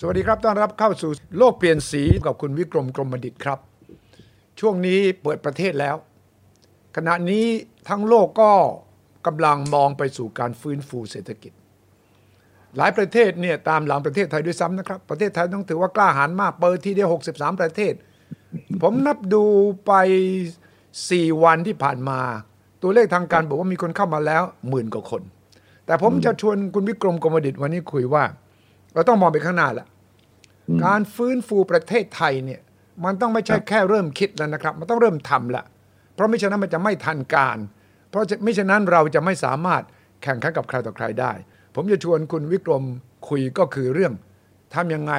สวัสดีครับ ต้อนรับเข้าสู่โลกเปลี่ยนสีกับคุณวิกรมกรมบดิตครับ ช่วงนี้เปิดประเทศแล้ว ขณะนี้ทั้งโลกก็กำลังมองไปสู่การฟื้นฟูเศรษฐกิจ หลายประเทศเนี่ยตามหลังประเทศไทยด้วยซ้ำนะครับ ประเทศไทยต้องถือว่ากล้าหาญมากเปิดที่เดียว63 ประเทศ ผมนับดูไป 4 วันที่ผ่านมา ตัวเลขทางการบอกว่ามีคนเข้ามาแล้วหมื่นกว่าคน แต่ผมจะชวนคุณวิกรมกรมดิตวันนี้คุยว่า เราต้องมองไปข้างหน้าละการฟื้นฟูประเทศไทยเนี่ยมันต้องไม่ใช่แค่เริ่มคิดแล้วนะครับ มันต้องเริ่มทำละ เพราะไม่ฉะนั้นมันจะไม่ทันการ เพราะจะไม่ฉะนั้นเราจะไม่สามารถแข่งขันกับใครต่อใครได้ ผมจะชวนคุณวิกรมคุยก็คือเรื่องทำยังไง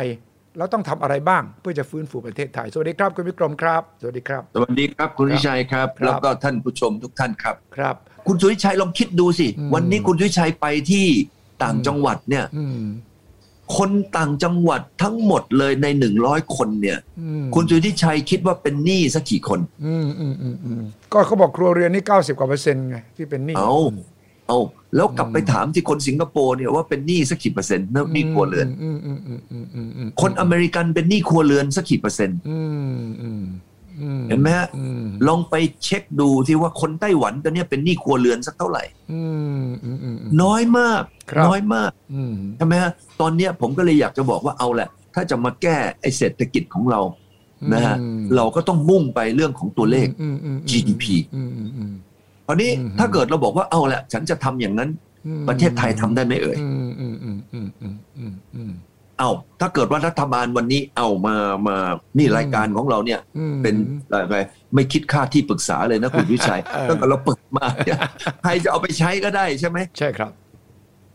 เราต้องทำอะไรบ้างเพื่อจะฟื้นฟูประเทศไทย สวัสดีครับคุณวิกรมครับ สวัสดีครับ สวัสดีครับคุณครับวิชัยครับครับ แล้วก็ท่านผู้ชมทุกท่านครับ ครับ คุณสุวิชัยลองคิดดูสิอืมวันนี้คุณสุวิชัยไปที่ต่างจังหวัดเนี่ยอืม คนต่างจังหวัดทั้งหมดเลยในหนึ่งร้อยคนเนี่ยอืมคุณสุวิชัยคิดว่าเป็นหนี้สักกี่คน อืมอืมอืมอืมก็เขาบอกครัวเรือนนี่เก้าสิบกว่าเปอร์เซ็นต์ไงที่เป็นหนี้เอาเอาแล้วกลับไปถามที่คนสิงคโปร์เนี่ยว่าเป็นหนี้สักกี่เปอร์เซ็นต์หนี้ครัวเรือนอืมอืมอืมอืมอืมอืมคนอเมริกันเป็นหนี้ครัวเรือนสักกี่เปอร์เซ็นต์อืมอืมอืม เห็นไหมฮะอืมลองไปเช็คดูที่ว่าคนไต้หวันตอนเนี้ยเป็นหนี้ครัวเรือนสักเท่าไหร่อืมอืมอืมอืมน้อยมากครับน้อยมากอืมใช่ไหมฮะตอนเนี้ยผมก็เลยอยากจะบอกว่าเอาแหละ ถ้าจะมาแก้ไอ้เศรษฐกิจของเรานะฮะอืมเราก็ต้องมุ่งไปเรื่องของตัวเลขอืมอืมอืม GDP อืมอืมอืมคราวนี้อืมถ้าเกิดเราบอกว่าเอาแหละ ฉันจะทำอย่างนั้นอืมประเทศไทยทำได้ไหมเอ่ย อืมอืมอืมอืมอืมอืมอืมเอาถ้าเกิดว่ารัฐบาลวันนี้เอามามานี่รายการของเราเนี่ยอืมเป็นอะไรไม่คิดค่าที่ปรึกษาเลยนะคุณวิชัยเออตั้งแต่เราเปิดมาเนี่ยใครจะเอาไปใช้ก็ได้ใช่ไหมใช่ครับ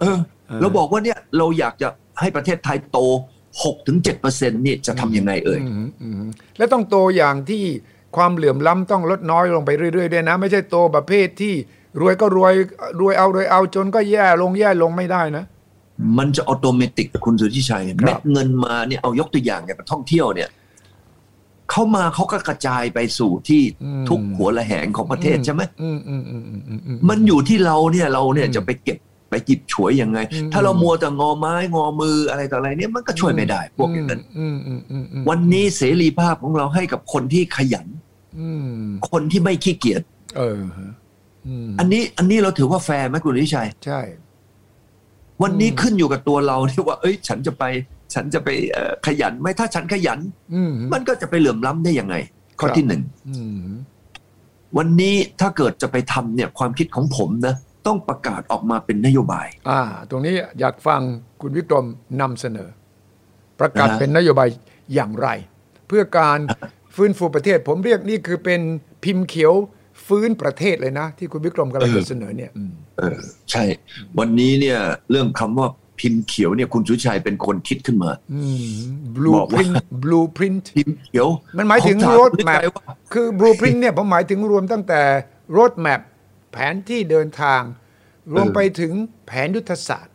เออเออเราบอกว่าเนี่ยเราอยากจะให้ประเทศไทยโต6ถึง7เปอร์เซ็นต์นี่จะทำยังไงเอ่ยอืมอืมและต้องโตอย่างที่ความเหลื่อมล้ำต้องลดน้อยลงไปเรื่อยๆด้วยนะ ไม่ใช่โตประเภทที่รวยก็รวยรวยเอารวยเอาจนก็แย่ลงแย่ลงไม่ได้นะ มันจะอัตโนมัติคุณสุทธิชัยครับเม็ดเงินมาเนี่ยเอายกตัวอย่างอย่างท่องเที่ยวเนี่ยเข้ามาเขาก็กระจายไปสู่ที่ทุกหัวละแหงของประเทศใช่ไหมอืมอืมอืมอืมอืมอืมมันอยู่ที่เราเนี่ยเราเนี่ยอืมจะไปเก็บไปจิบฉวยยังไงอืมถ้าเรามัวแต่งอไม้งอมืออะไรต่ออะไรเนี่ยมันก็ช่วยไม่ได้ พวกอย่างนั้นอืมอืมอืมอืมวันนี้เสรีภาพของเราให้กับคนที่ขยันอืมคนที่ไม่ขี้เกียจเออฮะอืมอันนี้อันนี้เราถือว่าแฟร์ไหมคุณวิชัย ใช่ วันนี้อืมขึ้นอยู่กับตัวเราที่ว่า เอ้ย ฉันจะไป ฉันจะไปเอ่อขยันไหมถ้าฉันขยันอืมมันก็จะไปเหลื่อมล้ำได้ยังไง ข้อครับที่หนึ่งอืมวันนี้ถ้าเกิดจะไปทำเนี่ยความคิดของผมนะต้องประกาศออกมาเป็นนโยบาย อ่า ตรงนี้อยากฟังคุณวิกรมนำเสนอ ประกาศนะฮะเป็นนโยบายอย่างไร เพื่อการฟื้นฟูประเทศ ผมเรียกนี่คือเป็นพิมพ์เขียว ฟื้นประเทศเลยนะ ที่คุณวิกรมกำลังจะเสนอเนี่ยอืมเออใช่ วันนี้เนี่ย เรื่องคำว่าพิมพ์เขียวเนี่ยคุณสุชัยเป็นคนคิดขึ้นมาอืม blueprint blueprint พิมพ์เขียว มันหมายถึงผถ road คุณวิ map ชัยว่าคือ blueprint เนี่ยผมหมายถึงรวมตั้งแต่ road map แผนที่เดินทาง รวมไปถึงแผนยุทธศาสตร์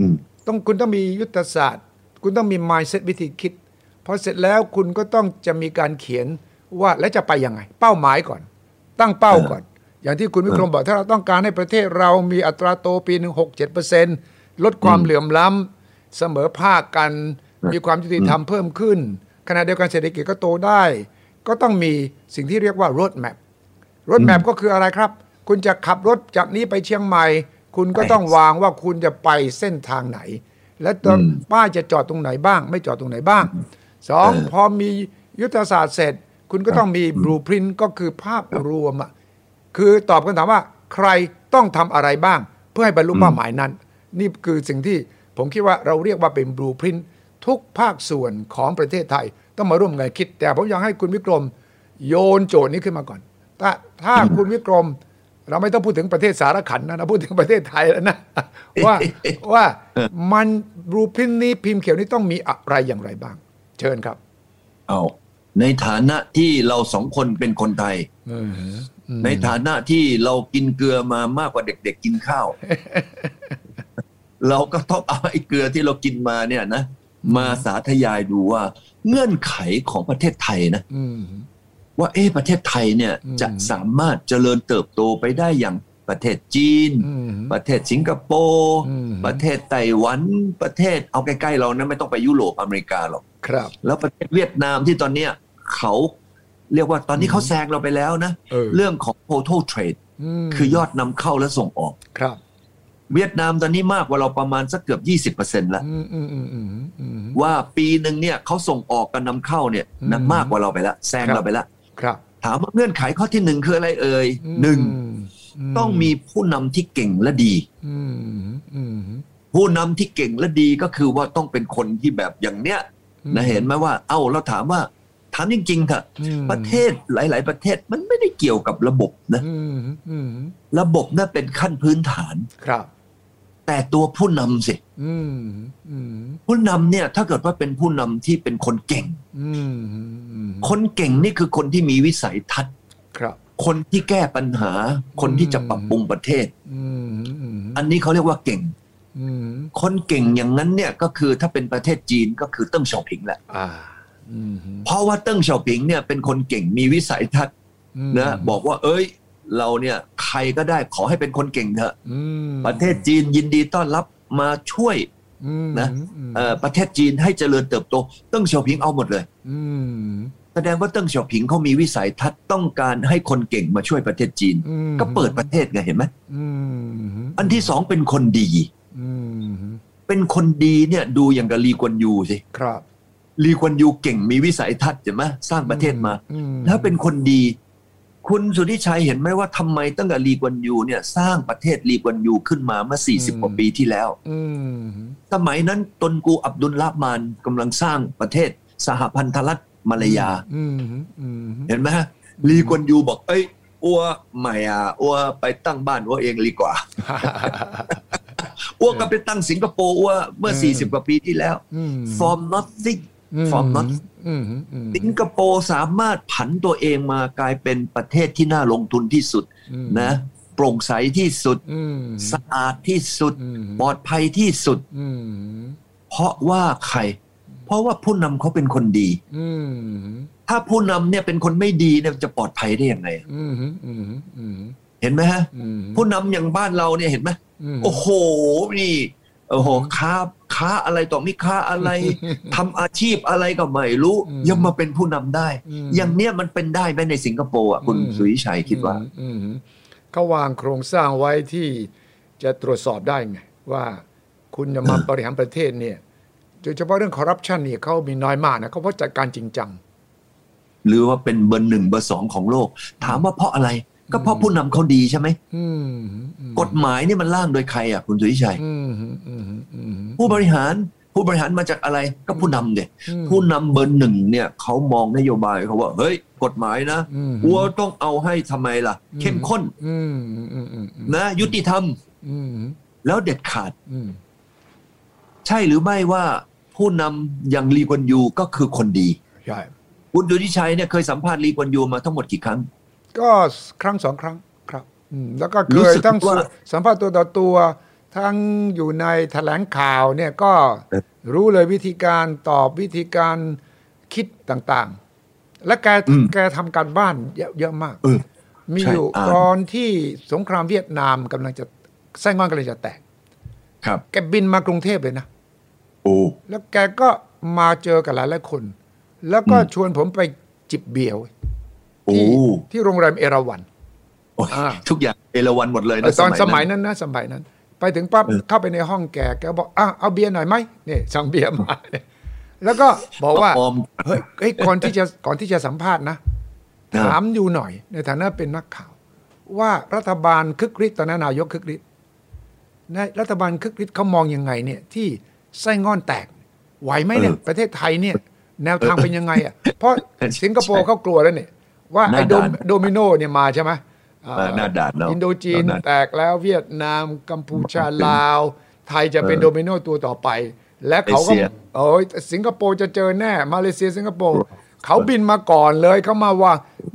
อืมต้องคุณต้องมียุทธศาสตร์ คุณต้องมี mindset วิธีคิดพอเสร็จแล้วคุณก็ต้องจะมีการเขียนว่าแล้วจะไปยังไง เป้าหมายก่อน ตั้งเป้าก่อน อย่างที่คุณวิกรมบอกถ้าเราต้องการให้ประเทศเรามีอัตราโตปีหนึ่งหกเจ็ดเปอร์เซ็นลดความเหลื่อมล้ำเสมอภาคกันมีความยุติธรรมเพิ่มขึ้นขณะเดียวกันเศรษฐกิจก็โตได้ ก็ต้องมีสิ่งที่เรียกว่า road map รถแมพก็คืออะไรครับ คุณจะขับรถจากนี้ไปเชียงใหม่ คุณก็ต้องวางว่าคุณจะไปเส้นทางไหน และตอนอืมป้ายจะจอดตรงไหนบ้าง ไม่จอดตรงไหนบ้างสองเออพอมียุทธศาสตร์เสร็จ คุณก็ต้องมีบลูพรินต์ก็คือภาพรวมอะคือตอบคำถามว่าใครต้องทำอะไรบ้าง เพื่อให้บรรลุเป้าหมายนั้น นี่คือสิ่งที่ผมคิดว่าเราเรียกว่าเป็นบลูพรินต์ทุกภาคส่วนของประเทศไทย ต้องมาร่วมกันคิด แต่ผมอยากให้คุณวิกรม โยนโจทย์นี้ขึ้นมาก่อน ถ้าถ้าคุณวิกรม เราไม่ต้องพูดถึงประเทศสารขันนะเราพูดถึงประเทศไทยแล้วนะว่าว่ามันรูพินนี้พิมพ์เขียวนี้ต้องมีอะไรอย่างไรบ้าง เชิญครับ เอา ในฐานะที่เราสองคนเป็นคนไทย ในฐานะที่เรากินเกลือมามากกว่าเด็ก ๆ กินข้าว เราก็ต้องเอาไอ้เกลือที่เรากินมาเนี่ยนะ มาสาธยายดูว่า เงื่อนไขของประเทศไทยนะอืมว่าเอ๊ะประเทศไทยเนี่ยอืมจะสามารถเจริญเติบโตไปได้อย่างประเทศจีนอืมประเทศสิงคโปร์อืมประเทศไต้หวัน ประเทศเอาใกล้ๆเรานะไม่ต้องไปยุโรปอเมริกาหรอก ครับ แล้วประเทศเวียดนามที่ตอนเนี้ยเขาเรียกว่าตอนนี้เขาแซงเราไปแล้วนะเออเรื่องของ total trade มคือยอดนำเข้าและส่งออกครับ เวียดนามตอนนี้มากกว่าเราประมาณสักเกือบ 20%แล้วอืมอืมอืมอืมอืมว่าปีหนึ่งเนี่ยเขาส่งออกกันนำเข้าเนี่ยนะอืมมากกว่าเราไปแล้วแซงครับเราไปแล้วครับ ถามว่าเงื่อนไขข้อที่หนึ่งคืออะไรเอ่ยอืมหนึ่งมต้องมีผู้นำที่เก่งและดีอืมอืมผู้นำที่เก่งและดีก็คือว่าต้องเป็นคนที่แบบอย่างเนี้ย นะเห็นไหมว่า เอ้าเราถามว่าถามจริงๆเถอะอืมประเทศหลาย ๆ ประเทศมันไม่ได้เกี่ยวกับระบบนะอืมอืมระบบน่ะเป็นขั้นพื้นฐานครับ แต่ตัวผู้นำสิอืมอืมผู้นำเนี่ย ถ้าเกิดว่าเป็นผู้นำที่เป็นคนเก่งอืมอืมคนเก่งนี่คือคนที่มีวิสัยทัศน์ครับ คนที่แก้ปัญหา คนที่จะปรับปรุงประเทศอืมอืมอันนี้เขาเรียกว่าเก่งอืม คนเก่งอย่างนั้นเนี่ยก็คือถ้าเป็นประเทศจีนก็คือเติ้งเฉาผิงแหละอ่าอืมเพราะว่าเติ้งเฉาผิงเนี่ยเป็นคนเก่งมีวิสัยทัศน์มนะบอกว่า เอ้ย เราเนี่ยใครก็ได้ขอให้เป็นคนเก่งเถอะอืมประเทศจีนยินดีต้อนรับมาช่วยอืมนะอืมเอ่อประเทศจีนให้เจริญเติบโตเติ้งเสี่ยวผิงเอาหมดเลยอืมแสดงว่าเติ้งเสี่ยวผิงเขามีวิสัยทัศน์ต้องการให้คนเก่งมาช่วยประเทศจีนอืมก็เปิดประเทศไงเห็นไหมอืมอันที่สองเป็นคนดีอืม เป็นคนดีเนี่ยดูอย่างกับลีกวนยูสิครับลีกวนยูเก่งมีวิสัยทัศน์ใช่ไหมสร้างประเทศมาอืแล้วเป็นคนดี คุณสุทธิชัยเห็นไหมว่าทำไมตั้งแต่ลีกวนยูเนี่ย สร้างประเทศลีกวนยูขึ้นมาเมื่อ 40 กว่าปีที่แล้วอืมสมัยนั้นตนกูอับดุลละมานกำลังสร้างประเทศสหพันธรัฐมาลายาอืมอืมเห็นไหมลีกวนยูบอก เอ้ยอ้วไม่อะอ้วไปตั้งบ้านอ้วเองดีกว่า อ้วก็ไปตั้งสิงคโปร์อ้วเมื่อ 40 กว่าปีที่แล้วอืม from nothing from nothing อืมอืมสิงคโปร์สามารถผันตัวเองมากลายเป็นประเทศที่น่าลงทุนที่สุดอืมนะโปร่งใสที่สุดอืมสะอาดที่สุดอืมปลอดภัยที่สุดอืมเพราะว่าใคร เพราะว่าผู้นำเขาเป็นคนดีอืมถ้าผู้นำเนี่ยเป็นคนไม่ดีเนี่ยจะปลอดภัยได้ยังไงอืมอืมอืมเห็นไหมฮะอืมผู้นำอย่างบ้านเราเนี่ยเห็นไหมม โอ้โหนี่โอ้โหค้าค้าอะไรต่อมีค้าอะไรทำอาชีพอะไรก็ไม่รู้อืมยังมาเป็นผู้นำได้อืมอย่างเนี้ยมันเป็นได้ไหมในสิงคโปร์อะคุณอืมสุริชัยคิดว่าอืมอืมเขาวางโครงสร้างไว้ที่จะตรวจสอบได้ไง ว่าคุณจะมาบริหารประเทศเนี่ยโดยเฉพาะเรื่องคอร์รัปชันเนี่ยเขามีน้อยมากนะเขาเพราะจัดการจริงจังหรือว่าเป็นเบอร์หนึ่งเบอร์สองของโลก ถามว่าเพราะอะไร ก็เพราะผู้นำเขาดีใช่ไหมอืมอืมกฎหมายนี่มันร่างโดยใครอะคุณสุริชัยอืมอืมอืมอืมผู้บริหารผู้บริหารมาจากอะไรก็ผู้นำเด็อืมผู้นำเบอร์หนึ่งเนี่ยเขามองนโยบายเขาว่า เฮ้ย กฎหมายนะอืมวัวต้องเอาให้ทำไมล่ะ เข้มข้นอืมอืมอืมอืมอืมนะยุติธรรมอืมแล้วเด็ดขาดอืมใช่หรือไม่ว่าผู้นำอย่างลีกวนยูก็คือคนดีใช่คุณดุทิชัยเนี่ยเคยสัมภาษณ์ลีกวนยูมาทั้งหมดกี่ครั้ง ก็ครั้งสองครั้งครับอืมแล้วก็เครู้ยสึกทั้งว่าสัมภาษณ์ตัวต่อตัว ทั้งอยู่ในแถลงข่าวเนี่ยก็เออรู้เลยวิธีการตอบวิธีการคิดต่างๆ และแกแกทำการบ้านเยอะเยอะมากเออมีใช่อยู่อ่านตอนที่สงครามเวียดนามกำลังจะไซ่ง่อนกำลังจะแตกครับ แกบินมากรุงเทพเลยนะโอ้แล้วแกก็มาเจอกับหลายหลายๆคน แล้วก็ชวนผมไปจิบเบียร์เว้ยโอ้ ที่ที่โรงแรมเอราวันโอ้ยอ่าทุกอย่างเอราวันหมดเลยเอนะอตอนสมัยนั้นนั้นนะสมัยนั้น ไปถึงปั๊บเออเข้าไปในห้องแกแกบอกอะเอาเบียร์หน่อยไหมนี่สั่งเบียร์มาเนี่ยแล้วก็บอกว่าออมเฮ้ยเฮ้ยก่อนที่จะก่อนที่จะสัมภาษณ์นะอ่าถามอยู่หน่อย ในฐานะเป็นนักข่าว ว่ารัฐบาลคึกฤทธิ์ตอนนั้นนายกคึกฤทธิ์ในรัฐบาลคึกฤทธิ์เขามองยังไงเนี่ย ที่ไซ่ง่อนแตกไหวไหมเนี่ยประเทศไทยเนี่ย แนวทางเป็นยังไงอะเพราะสิงคโปร์เขากลัวแล้วเนี่ย ว่าไอ้โดมโดมิโนเนี่ยมาใช่ไหมอ่าอ่าหน้าด่านเนาะอินโดจีนหน้าด่านแตกแล้วเวียดนามกัมพูชาลาว ไทยจะเป็นโดมิโนตัวต่อไป และเขาก็เอเชียโอ้ยสิงคโปร์จะเจอแน่ มาเลเซียสิงคโปร์เขาบินมาก่อนเลยเขามาว่า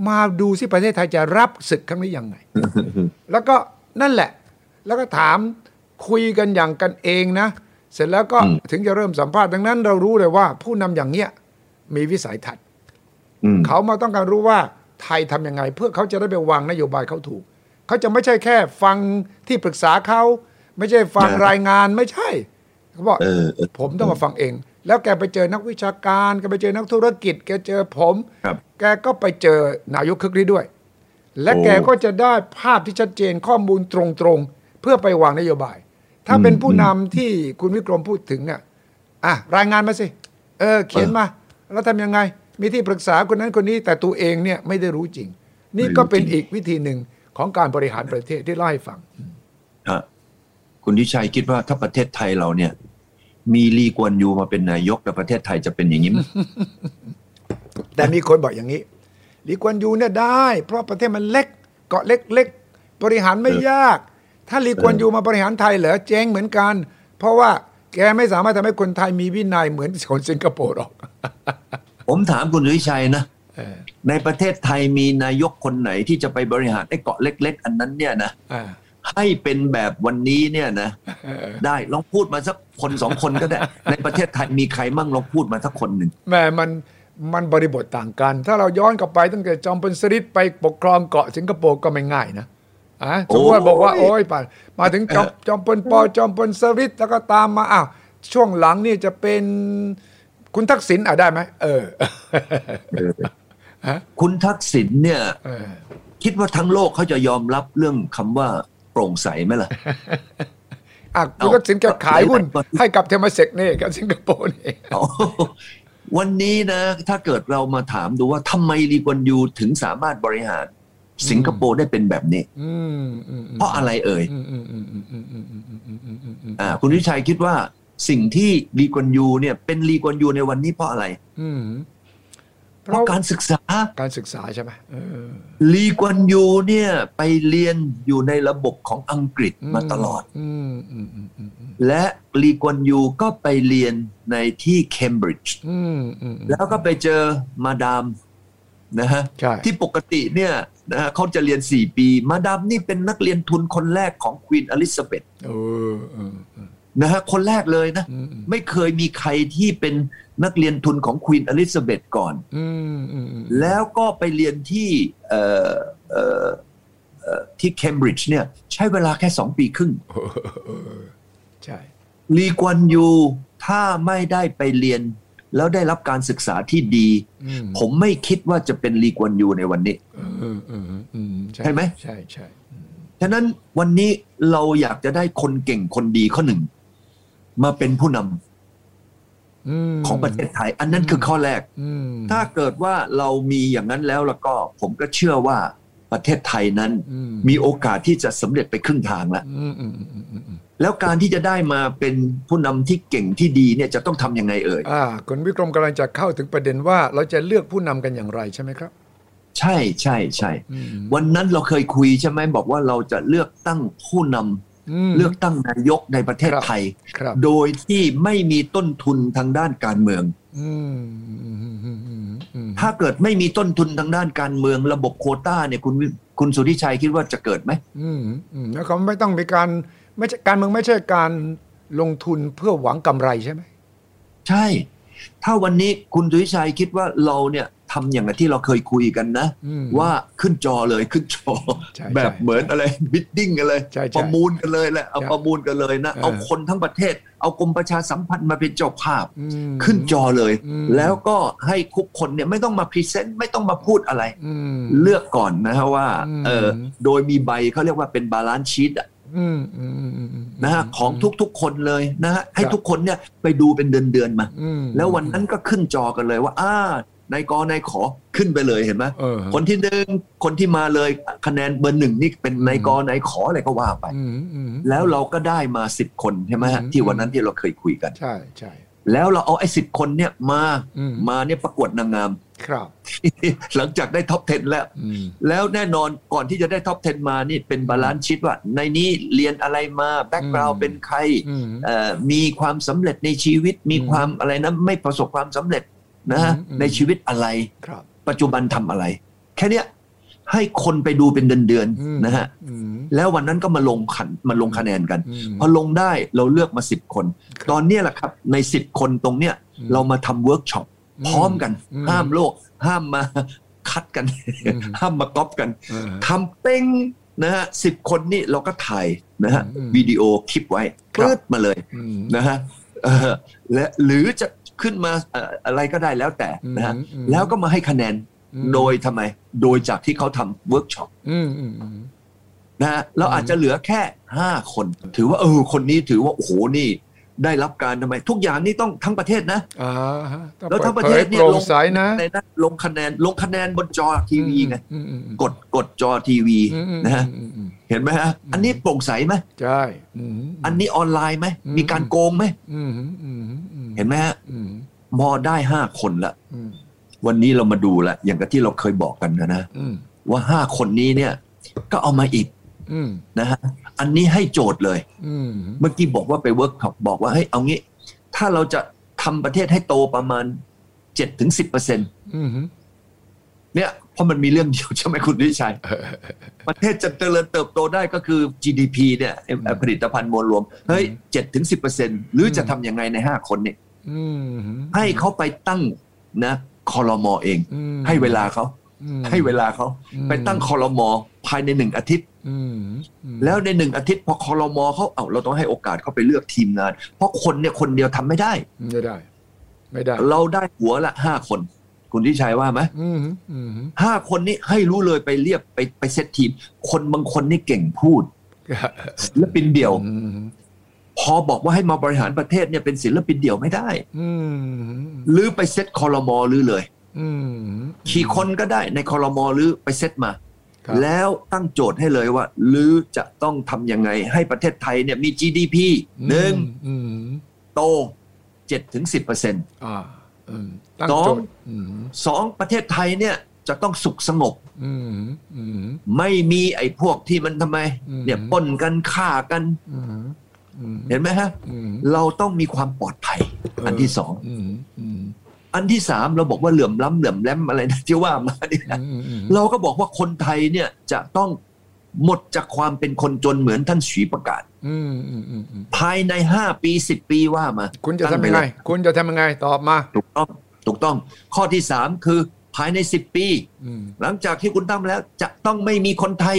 มาดูสิประเทศไทยจะรับศึกครั้งนี้ยังไง แล้วก็นั่นแหละ แล้วก็ถามคุยกันอย่างกันเองนะ เสร็จแล้วก็อืมถึงจะเริ่มสัมภาษณ์ดังนั้นเรารู้เลยว่า ผู้นำอย่างเนี้ยมีวิสัยทัศน์อืมเขามาต้องการรู้ว่า ไทยทำยังไง เพื่อเขาจะได้ไปวางนโยบายเขาถูก เขาจะไม่ใช่แค่ฟังที่ปรึกษาเขา ไม่ใช่ฟังนะรายงานไม่ใช่เขาบอกเออเออผมต้องมาฟังเอง แล้วแกไปเจอนักวิชาการแกไปเจอนักธุรกิจ แกเจอผมครับแกก็ไปเจอนายกคึกฤทธิ์ด้วย และโอ้แกก็จะได้ภาพที่ชัดเจนข้อมูลตรงๆ เพื่อไปวางนโยบาย ถ้าเป็นผู้นำที่คุณวิกรมพูดถึงอะอะรายงานมาสิ เออ เขียนมา แล้วทำยังไง มีที่ปรึกษาคนนั้นคนนี้แต่ตัวเองเนี่ยไม่ได้รู้จริง นี่ก็เป็นอีกวิธีหนึ่งของการบริหารประเทศที่เล่าให้ฟังฮะคุณทิชัยคิดว่าถ้าประเทศไทยเราเนี่ย มีลีกวนยูมาเป็นนายกแล้วประเทศไทยจะเป็นอย่างนี้ไหมแต่มีคนบอกอย่างนี้ลีกวนยูเนี่ยได้ เพราะประเทศมันเล็กเกาะเล็กๆบริหารไม่ยาก ถ้าลีกวนยูมาบริหารไทยเหรอเจ๊งเหมือนกัน เพราะว่าแกไม่สามารถทำให้คนไทยมีวินัยเหมือนคนสิงคโปร์หรอก ผมถามคุณทิชัยนะเออในประเทศไทยมีนายกคนไหนที่จะไปบริหารไอ้เกาะเล็ก ๆ อันนั้นเนี่ยนะอ่าให้เป็นแบบวันนี้เนี่ยนะเออได้ลองพูดมาสักคนสองคนก็ได้ ในประเทศไทยมีใครมั่งลองพูดมาสักคนหนึ่งแม่มันมันบริบทต่างกัน ถ้าเราย้อนกลับไปตั้งแต่จอมพลสฤษดิ์ไปปกครองเกาะสิงคโปร์ก็ไม่ง่ายนะอะสมมติว่าบอกว่าโอ้ยป่ามาถึงจอมจอมพลปอจอมพลสฤษดิ์แล้วก็ตามมาอ้าวช่วงหลังนี่จะเป็น คุณทักษิณอะได้ไหมเออคุณทักษิณเนี่ยคิดว่าทั้งโลกเขาจะยอมรับเรื่องคำว่าโปร่งใสไหมล่ะอะคุณทักษิณแกขายหุ้นให้กับเทมาเส็กเนี่กับสิงคโปร์นี่วันนี้นะ ถ้าเกิดเรามาถามดูว่าทำไมลีกวนยูถึงสามารถบริหาร สิงคโปร์ได้เป็นแบบนี้เพราะอะไรเอ่ยคุณวิชัยคิดว่า สิ่งที่ลีกวนยูเนี่ยเป็นลีกวนยูในวันนี้เพราะอะไร อืมเพเพราะราะการศึกษาการศึกษาใช่ไหมเออลีกวนยูเนี่ยไปเรียนอยู่ในระบบของอังกฤษมาตลอดอืมอืมอืมอืมอืมและลีกวนยูก็ไปเรียนในที่เคมบริดจ์อืมอืมแล้วก็ไปเจอมาดามนะฮะใช่ที่ปกติเนี่ยนะฮะเขาจะเรียน4ปี มาดามนี่เป็นนักเรียนทุนคนแรกของควีนอลิซาเบธ เออเออเออนะฮะคนแรกเลยนะอืมอืมไม่เคยมีใครที่เป็นนักเรียนทุนของควีนอลิซาเบธก่อนอืมอืมอืมแล้วก็ไปเรียนที่เอ่อเอ่อเอ่อที่เคมบริดจ์เนี่ย ใช้เวลาแค่2ปีครึ่งใช่ลีกวนยูถ้าไม่ได้ไปเรียน แล้วได้รับการศึกษาที่ดีอืมผมไม่คิดว่าจะเป็นลีกวนยูในวันนี้เออเอออืมใช่ไหมใช่ใช่ฉะนั้นวันนี้เราอยากจะได้คนเก่งคนดีข้อหนึ่ง มาเป็นผู้นำอืมของประเทศไทย อันนั้นคือข้อแรกอืมถ้าเกิดว่าเรามีอย่างนั้นแล้วแล้วก็ ผมก็เชื่อว่าประเทศไทยนั้นอืมมีโอกาสที่จะสำเร็จไปครึ่งทางแล้วอืมอืมอืมอืมอืมอืมแล้วการที่จะได้มาเป็นผู้นำที่เก่งที่ดีเนี่ยจะต้องทำยังไงเอ่ยอ่าคุณวิกรมกำลังจะเข้าถึงประเด็นว่า เราจะเลือกผู้นำกันอย่างไรใช่ไหมครับ ใช่ใช่ใช่อืมวันนั้นเราเคยคุยใช่ไหมบอกว่าเราจะเลือกตั้งผู้นำม เลือกตั้งนายกในประเทศครับไทยครับโดยที่ไม่มีต้นทุนทางด้านการเมืองอืมอืมอืมอืมอืมอืมถ้าเกิดไม่มีต้นทุนทางด้านการเมือง ระบบโควต้าเนี่ยคุณวิคุณสุทธิชัยคิดว่าจะเกิดไหมอืมอืมแล้วเขาไม่ต้องมีการไม่ใช่การเมืองไม่ใช่การลงทุนเพื่อหวังกำไรใช่ไหม ใช่ ถ้าวันนี้คุณสุทธิชัยคิดว่าเราเนี่ย ทำอย่างที่เราเคยคุยกันนะอืมว่าขึ้นจอเลยขึ้นจอใช่แบบใช่เหมือนอะไร bidding กันเลยใช่ใช่ประมูลกันเลยแหละเอาใช่ประมูลกันเลยนะเออเอาคนทั้งประเทศ เอากรมประชาสัมพันธ์มาเป็นเจ้าภาพอืมขึ้นจอเลยอืมแล้วก็ให้ทุกคนเนี่ยไม่ต้องมา present ไม่ต้องมาพูดอะไรอืมเลือกก่อนนะฮะว่าอืมเออโดยมีใบเขาเรียกว่าเป็น balance sheetอืมอืมอืมอืมอืมนะฮะของทุกๆคนเลยนะฮะให้ครับทุกคนเนี่ยไปดูเป็นเดือนๆมาอืมแล้ววันนั้นก็ขึ้นจอกันเลยว่าอ่า นายกนาย ข ขึ้นไปเลยเห็นไหมเออคนที่หนึ่งคนที่มาเลยคะแนนเบอร์หนึ่งนี่เป็นอืมนายกนายข อะไรก็ว่าไปอืมอืมแล้วเราก็ได้มาสิบคนใช่ไหมฮะอืมที่วันนั้นที่เราเคยคุยกัน ใช่ใช่แล้วเราเอาไอ้สิบคนเนี่ยมาอืมมาเนี่ยประกวดนางงามครับ หลังจากได้ top 10 แล้วอืมแล้วแน่นอนก่อนที่จะได้ top 10 มานี่เป็น balance sheet ว่า ในนี้เรียนอะไรมา background อืมเป็นใครอืมเอ่อมีความสำเร็จในชีวิตมีอืมความอะไรนะไม่ประสบความสำเร็จ นะฮะอืมอืมในชีวิตอะไรครับปัจจุบันทำอะไร แค่เนี้ยให้คนไปดูเป็นเดือนอืมๆนะฮะอืมแล้ววันนั้นก็มาลงขันมาลงคะแนนกันอืมพอลงได้เราเลือกมาสิบคนครับตอนเนี้ยแหละครับในสิบคนตรงเนี้ยอืมเรามาทำเวิร์กช็อปอืมพร้อมกันอืมห้ามลอก ห้ามมาคัดกันอืมห้ามมาก๊อปกันเออทำเป้งนะฮะสิบคนนี่เราก็ถ่ายนะฮะอืม video clip ไว้ครับปื๊ดมาเลยอืมนะฮะเออและหรือจะ ขึ้นมาเอ่ออะไรก็ได้แล้วแต่นะฮะอืมอืมแล้วก็มาให้คะแนนอืมโดยทำไม โดยจากที่เขาทำเวิร์กช็อปอืมอืมอืมนะฮะเราอาจจะเหลือแค่ห้าคน ถือว่าเออคนนี้ถือว่าโอ้โหนี่ ได้รับการทำไม ทุกอย่างนี่ต้องทั้งประเทศนะอ่าฮะต้องแล้วทั้งประเทศปิดเนี่ผยโปลร่งงใสนะในนั้นลงคะแนนลงคะแนนบนจอทีวีไงอืมอืมอืมกดกดจอทีวีอืมอืมนะฮะอืมอืมเห็นไหมฮะอันนี้โปร่งใสไหมใช่อืมอันนี้ออนไลน์ไหมอืมมีการโกงไหมอืมอืมอืมอืมเห็นไหมฮะอืมมอได้ห้าคนละอืมวันนี้เรามาดูละอย่างกับที่เราเคยบอกกันนะนะอืมว่าห้าคนนี้เนี่ย ก็เอามาอีกอืม นะฮะอันนี้ให้โจทย์เลยอืมเมื่อกี้บอกว่าไปเวิร์กช็อปบอกว่าเฮ้ยเอางี้ ถ้าเราจะทำประเทศให้โตประมาณเจ็ดถึงสิบเปอร์เซ็นอืมเนี่ยเพราะมันมีเรื่องเดียวใช่ไหมคุณสุทธิชัย ประเทศจะเจริญเติบโตได้ก็คือ GDP เนี่ยเอ่อผลิตภัณฑ์มวลรวม เฮ้ยเจ็ดถึงสิบเปอร์เซ็นหรือจะทำยังไงในห้าคนเนี่ยอืมให้เขาไปตั้งนะคอรมอเองอืมให้เวลาเขาอืมให้เวลาเขาอืมไปตั้งคอรมอภายในหนึ่งอาทิตย์อืมอืม แล้วในหนึ่งอาทิตย์พอคอรมอเขาเอาเราต้องให้โอกาสเขาไปเลือกทีมงาน เพราะคนเนี่ยคนเดียวทำไม่ได้ ไม่ได้ ไม่ได้ เราได้หัวละห้าคน คุณที่ชัยว่าไหมอืมอืมห้าคนนี้ให้รู้เลยไปเรียกไปไปเซตทีม คนบางคนนี่เก่งพูดศิลปินเดี่ยวอืมพอบอกว่าให้มาบริหารประเทศเนี่ยเป็นศิลปินเดี่ยวไม่ได้อืมหรือไปเซตคอรมอหรือเลยอืมขี่คนก็ได้ในคอรมอหรือไปเซตมาครับ แล้วตั้งโจทย์ให้เลยว่า หรือจะต้องทำยังไงให้ประเทศไทยเนี่ยมี GDP หนึ่งอืมโตเจ็ดถึงสิบเปอร์เซ็นต์อ่าอืมตั้งสองโจทย์อืมสองประเทศไทยเนี่ยจะต้องสุขสงบอืมอืมไม่มีไอ้พวกที่มันทำไมอืมเนี่ยปล้นกันฆ่ากันอืมอืมเห็นไหมฮะอืมเราต้องมีความปลอดภัย อันที่สอง อืมอืมอันที่สามเราบอกว่าเหลื่อมล้ำเหลื่อมแล้มอะไรนะที่ว่ามาเนี่ยนะอืมอืมเราก็บอกว่าคนไทยเนี่ยจะต้องหมดจากความเป็นคนจนเหมือนท่านฉีประกาศอืมอืมอืมอืมภายในห้าปีสิบปีว่ามา คุณจะตั้ทำปยังไงเลคุณจะทำยังไงตอบมา ถูกต้องถูกต้อง ข้อที่สามคือภายในสิบปีอืมหลังจากที่คุณตั้งมาแล้ว จะต้องไม่มีคนไทย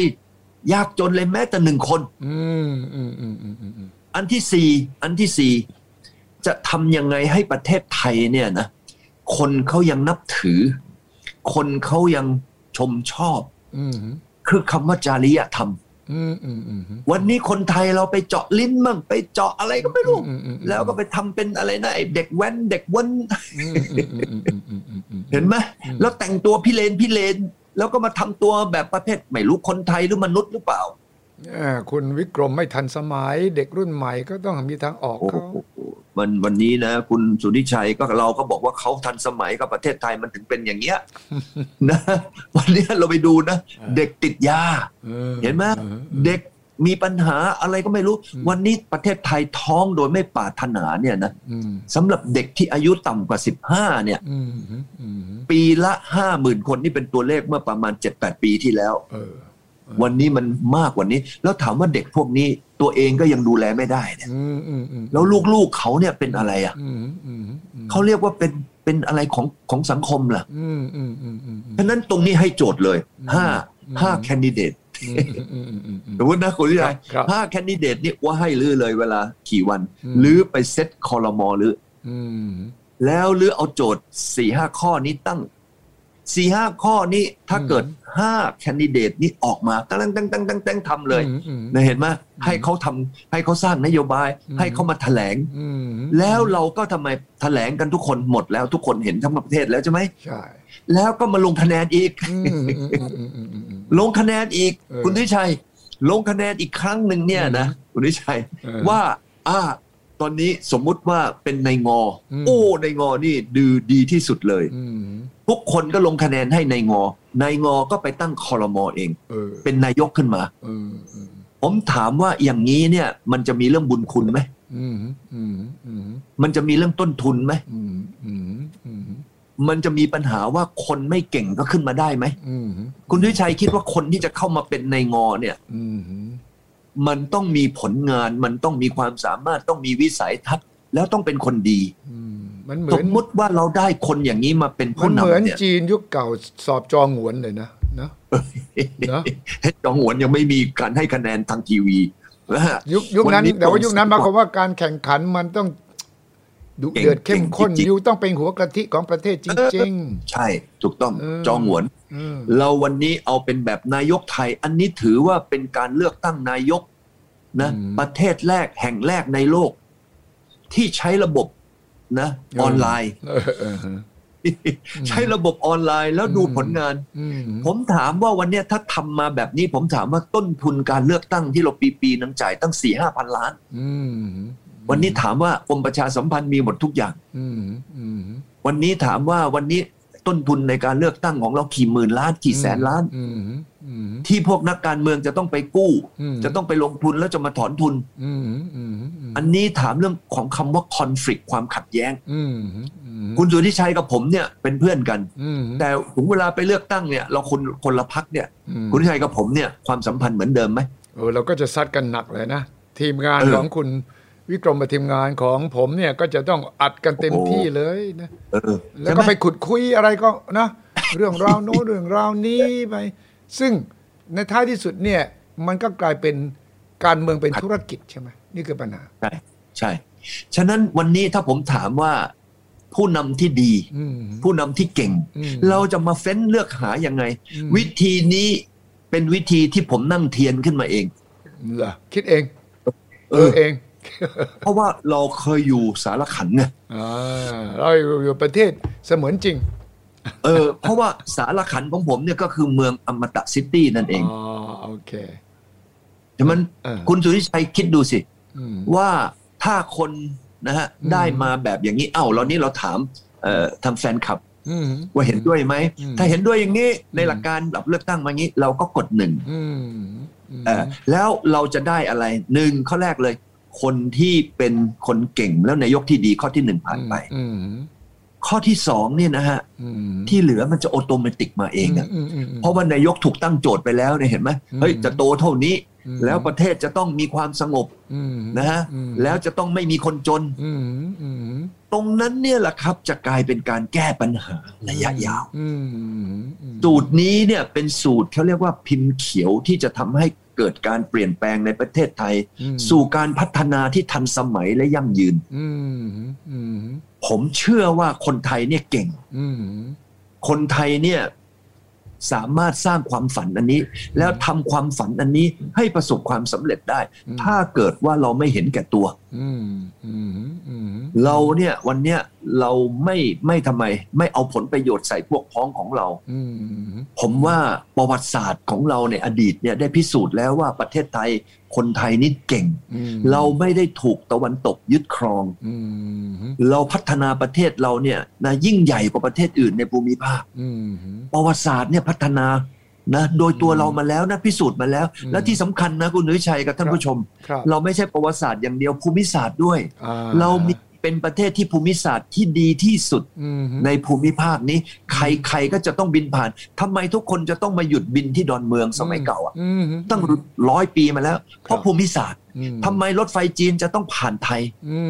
ยากจนเลยแม้แต่หนึ่งคนอืมอืมอืมอืมอืมอืมอันที่สี่อันที่สี่จะทำยังไงให้ประเทศไทยเนี่ยนะ คนเขายังนับถือ คนเขายังชมชอบอืมคือคำว่าจริยธรรมอืมอืมอืมวันนี้คนไทยเราไปเจาะลิ้นมั่งไปเจาะอะไรก็ไม่รู้อืมอืมแล้วก็ไปทำเป็นอะไรนะไอ้เด็กแว้นเด็กเว้นอืมอืมอืมอืมอืมอืมอืมเห็นไหมแล้วแต่งตัวพิเรนพิเรนแล้วก็มาทำตัวแบบประเภทไม่รู้คนไทยหรือมนุษย์หรือเปล่าอ่าคุณวิกรมไม่ทันสมัย เด็กรุ่นใหม่ก็ต้องมีทางออกโอ้เขาโห วันวันนี้นะคุณสุนิชัยก็เราก็บอกว่าเขาทันสมัยกับประเทศไทยมันถึงเป็นอย่างเงี้ยนะวันนี้เราไปดูนะเด็กติดยาออเห็นไหมออเด็กมีปัญหาอะไรก็ไม่รู้อืมวันนี้ประเทศไทยท้องโดยไม่ปรารถนาเนี่ยนะอืมสำหรับเด็กที่อายุต่ำกว่า 15 เนี่ยอืมอืมอืมปีละ 50,000 คนนี่เป็นตัวเลขเมื่อประมาณ 7-8 ปีที่แล้วเออ วันนี้มันมากกว่านี้ แล้วถามว่าเด็กพวกนี้ตัวเองก็ยังดูแลไม่ได้เนี่ยอืมอืมอืมแล้วลูกๆเขาเนี่ยเป็นอะไรอะอืมอืมอืมเขาเรียกว่าเป็นเป็นอะไรของของสังคมล่ะอืมอืมอืมอืมฉะนั้นตรงนี้ให้โจทย์เลยอืมห้าอืมห้าแคนดิเดตอืมอืมอืมอืมอืมสมมตินะคุณวิชัยครับห้าแคนดิเดตนี่ว่าให้ลือเลยเวลากี่วันอืมหรือไปเซตคอรมอหรืออืมแล้วหรือเอาโจทย์สี่ห้าข้อนี้ตั้ง สี่ห้าข้อนี้ถ้าเกิดห้าแคนดิเดตนี้ออกมาตั้งตั้งตั้งตั้งตั้งทำเลยอืมอืมนะเห็นไหมให้เขาทำให้เขาสร้างนโยบายอืมให้เขามาแถลงอืมแล้วเราก็ทำไมแถลงกันทุกคนหมดแล้วทุกคนเห็นทั้งประเทศแล้วใช่ไหมใช่แล้วก็มาลงคะแนนอีกอืมอืมอืมอืมอืมอืมอืมลงคะแนนอีกเออคุณทิชัย ลงคะแนนอีกครั้งหนึ่งเนี่ยนะคุณทิชัยเออว่าอ่าตอนนี้สมมุติว่าเป็นในงออมโอ้ในงอนี่ดูดีที่สุดเลยอืม ทุกคนก็ลงคะแนนให้ในงอในงอก็ไปตั้งคอรมอเอง เออเป็นนายกขึ้นมา เออเออผมถามว่าอย่างนี้เนี่ยมันจะมีเรื่องบุญคุณไหมอืมอืมอืมมันจะมีเรื่องต้นทุนไหมอืมอืมอืมมันจะมีปัญหาว่าคนไม่เก่งก็ขึ้นมาได้ไหมอืมคุณทิชัยคิดว่าคนที่จะเข้ามาเป็นในงอเนี่ย อืมมันต้องมีผลงาน มันต้องมีความสามารถต้องมีวิสัยทัศน์แล้วต้องเป็นคนดี อืม มันเหมืสอนมมุติว่าเราได้คนอย่างนี้มาเป็นมัผู้นเหมือนนำเนี่ยจีนยุคเก่าสอบจองหวนเลยนะเนาะเนาะจองหวนยังไม่มีการให้คะแนนทางทีวีนะฮะยุคยุคนั้นวันนี้แต่ว่ายุคนั้นหผมมายความว่าการแข่งขันมันต้องดุเก่งเดือดเข้มข้นเก่งจริงๆยูต้องเป็นหัวกะทิของประเทศจริงใช่ถูกต้องเออจองหวนๆอืมเราวันนี้เอาเป็นแบบนายกไทย อันนี้ถือว่าเป็นการเลือกตั้งนายกนะ ประเทศแรกแห่งแรกในโลก ที่ใช้ระบบ นะออนไลน์เออเออเออใช้ระบบออนไลน์แล้วดูอืมผลงานอืมผมถามว่าวันเนี้ยถ้าทำมาแบบนี้ผมถามว่าต้นทุนการเลือกตั้งที่เราปีปีๆนังจ่ายตั้งสี่ห้าพันล้านอืมวันนี้ถามว่ากรมประชาสัมพันธ์มีหมดทุกอย่างอืมอืมวันนี้ถามว่าวันนี้ ต้นทุนในการเลือกตั้งของเรากี่หมื่นล้านกี่แสนล้านอืมอืมที่พวกนักการเมืองจะต้องไปกู้อืมจะต้องไปลงทุนแล้วจะมาถอนทุนอืมอืมอืมอันนี้ถามเรื่องของคำว่า conflict ความขัดแย้งอืมอืมคุณสุทธิชัยกับผมเนี่ยเป็นเพื่อนกันอืมแต่ถึงเวลาไปเลือกตั้งเนี่ย เราคนคนละพักเนี่ยอืมคุณสุทธิชัยกับผมเนี่ยความสัมพันธ์เหมือนเดิมไหมโอ้เราก็จะซัดกันหนักเลยนะทีมงานเออของคุณ วิกรมกับทีมงานของผมเนี่ยก็จะต้องอัดกันเต็มโอ้โหที่เลยนะเออแล้วใช่ก็ไหมไปขุดคุยอะไรก็นะ เรื่องราวโน้นเรื่องราวนี้ไป ซึ่งในท้ายที่สุดเนี่ย มันก็กลายเป็นการเมืองเป็นธุรกิจใช่ไหมนี่คือปัญหา ใช่ใช่ ฉะนั้นวันนี้ถ้าผมถามว่าผู้นำที่ดีอืมผู้นำที่เก่งอืมเราจะมาเฟ้นเลือกหายังไงอืมวิธีนี้เป็นวิธีที่ผมนั่งเทียนขึ้นมาเองเหรอคิดเอง เอเอออเอง เพราะว่าเราเคยอยู่สารขันไงอ่าเราอยู่ประเทศเสมือนจริง เออ เพราะว่าสารขันของผมเนี่ยก็คือเมืองอมตะซิตี้นั่นเองอ๋อโอเคฉะนั้นเออคุณสุริชัยคิดดูสิอืมว่าถ้าคนนะฮะอืมได้มาแบบอย่างนี้เอ้าเรานี่เราถามเอ่อทางแฟนคลับอืมว่าเห็นด้วยไหมอืมถ้าเห็นด้วยอย่างนี้ ในอืมหลักการแบบเลือกตั้งมางี้ เราก็กดหนึ่งอืมอืมเออแล้วเราจะได้อะไรหนึ่งข้อแรกเลย คนที่เป็นคนเก่งแล้วนายกที่ดีข้อที่หนึ่งผ่านไปอืมข้อที่สองเนี่ยนะฮะอืมที่เหลือมันจะออโตเมติกมาเองอะมมมเพราะว่านายกถูกตั้งโจทย์ไปแล้วเนี่ยเห็นไหมอืมเฮ้ยจะโตเท่านี้อืมแล้วประเทศจะต้องมีความสงบอืมนะฮะอืมแล้วจะต้องไม่มีคนจนอืมอืมตรงนั้นเนี่ยแหละครับจะกลายเป็นการแก้ปัญหาระยะยาวอืมอืมสูตรนี้เนี่ยเป็นสูตรเขาเรียกว่าพิมพ์เขียวที่จะทำให้ เกิดการเปลี่ยนแปลงในประเทศไทยอืมสู่การพัฒนาที่ทันสมัยและยั่งยืนอืมอืมผมเชื่อว่าคนไทยเนี่ยเก่งอืมคนไทยเนี่ยสามารถสร้างความฝันอันนี้ แล้วทำความฝันอันนี้ให้ประสบความสำเร็จได้ ถ้าเกิดว่าเราไม่เห็นแก่ตัวอืมอืมอืม เราเนี่ยวันเนี้ยเราไม่ไม่ทำไม ไม่เอาผลประโยชน์ใส่พวกพ้องของเราอืมผมว่าประวัติศาสตร์ของเราในอดีตเนี่ยได้พิสูจน์แล้วว่าประเทศไทยคนไทยนี่เก่งอืมเราไม่ได้ถูกตะวันตกยึดครองอืมเราพัฒนาประเทศเราเนี่ยนะยิ่งใหญ่กว่าประเทศอื่นในภูมิภาคอืมประวัติศาสตร์เนี่ยพัฒนา นะโดยตัวเรามาแล้วนะพิสูจน์มาแล้วอืมและที่สำคัญนะคุณนุ้ยชัยกับท่านผู้ชมครับเราไม่ใช่ประวัติศาสตร์อย่างเดียวภูมิศาสตร์ด้วยอ่เรามีเป็นประเทศที่ภูมิศาสตร์ที่ดีที่สุดอืมในภูมิภาคนี้ ใครๆก็จะต้องบินผ่านทำไมทุกคนจะต้องมาหยุดบินที่ดอนเมืองสมัยเก่าอะอืมตั้งร้อยปีมาแล้ว เพราะภูมิศาสตร์อืม ทำไมรถไฟจีนจะต้องผ่านไทยอื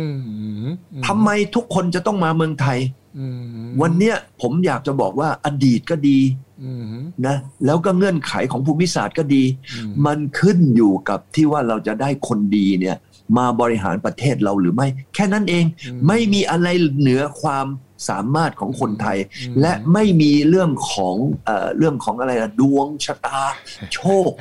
มทำไมทุกคนจะต้องมาเมืองไทยอืมวันเนี้ยผมอยากจะบอกว่าอดีตก็ดีอืมนะแล้วก็เงื่อนไขของภูมิศาสตร์ก็ดีอืมมันขึ้นอยู่กับที่ว่าเราจะได้คนดีเนี่ยมาบริหารประเทศเราหรือไม่ แค่นั้นเองอืมไม่มีอะไรเหนือความสามารถของคนไทยอืมและไม่มีเรื่องของเอ่อเรื่องของอะไรนะดวงชะตา โชค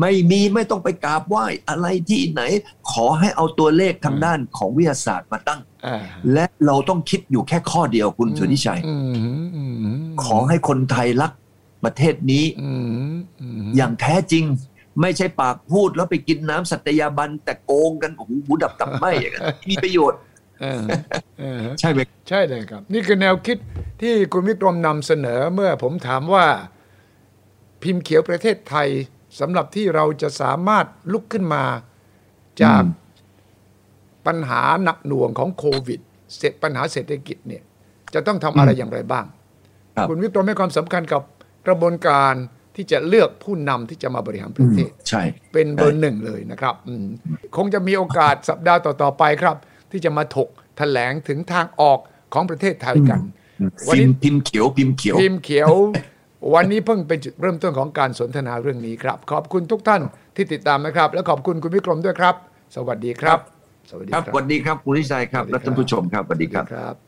ไม่มีไม่ต้องไปกราบไหว้อะไรที่ไหน ขอให้เอาตัวเลขทางด้านของวิทยาศาสตร์มาตั้งอ่าและเราต้องคิดอยู่แค่ข้อเดียวคุณสุทธิชัยอืมอืมขอให้คนไทยรักประเทศนี้อืมอืมอย่างแท้จริง ไม่ใช่ปากพูดแล้วไปกินน้ำสัตยาบัน แต่โกงกันโอ้โหหูดับตับไหมอย่างนั้นไม่มีประโยชน์เออเออใช่ไหมใช่เลยครับ นี่คือแนวคิดที่คุณวิกรมนำเสนอเมื่อผมถามว่า พิมพ์เขียวประเทศไทย สำหรับที่เราจะสามารถลุกขึ้นมาจากปัญหาหนักหน่วงของโควิด เสร็จปัญหาเศรษฐกิจเนี่ย จะต้องทำอะไรอย่างไรบ้างครับคุณวิกรมให้ความสำคัญกับกระบวนการที่จะเลือกผู้นำที่จะมาบริหารประเทศใช่ เป็นเบอร์หนึ่งเลยนะครับอืมคงจะมีโอกาสสัปดาห์ต่อๆไปครับ ที่จะมาถกแถลงถึงทางออกของประเทศไทยกันวันพินี้มพ์พิมพ์เขียวพิมพ์เขียวพิมพ์เขียว วันนี้เพิ่งเป็นจุดเริ่มต้นของการสนทนาเรื่องนี้ครับ ขอบคุณทุกท่านที่ติดตามนะครับ และขอบคุณคุณวิกรมด้วยครับ สวัสดีครับ สวัสดีครับสวัสดีครับคุณนิชัยครับและท่านผู้ชมครับสวัสดีครับครับ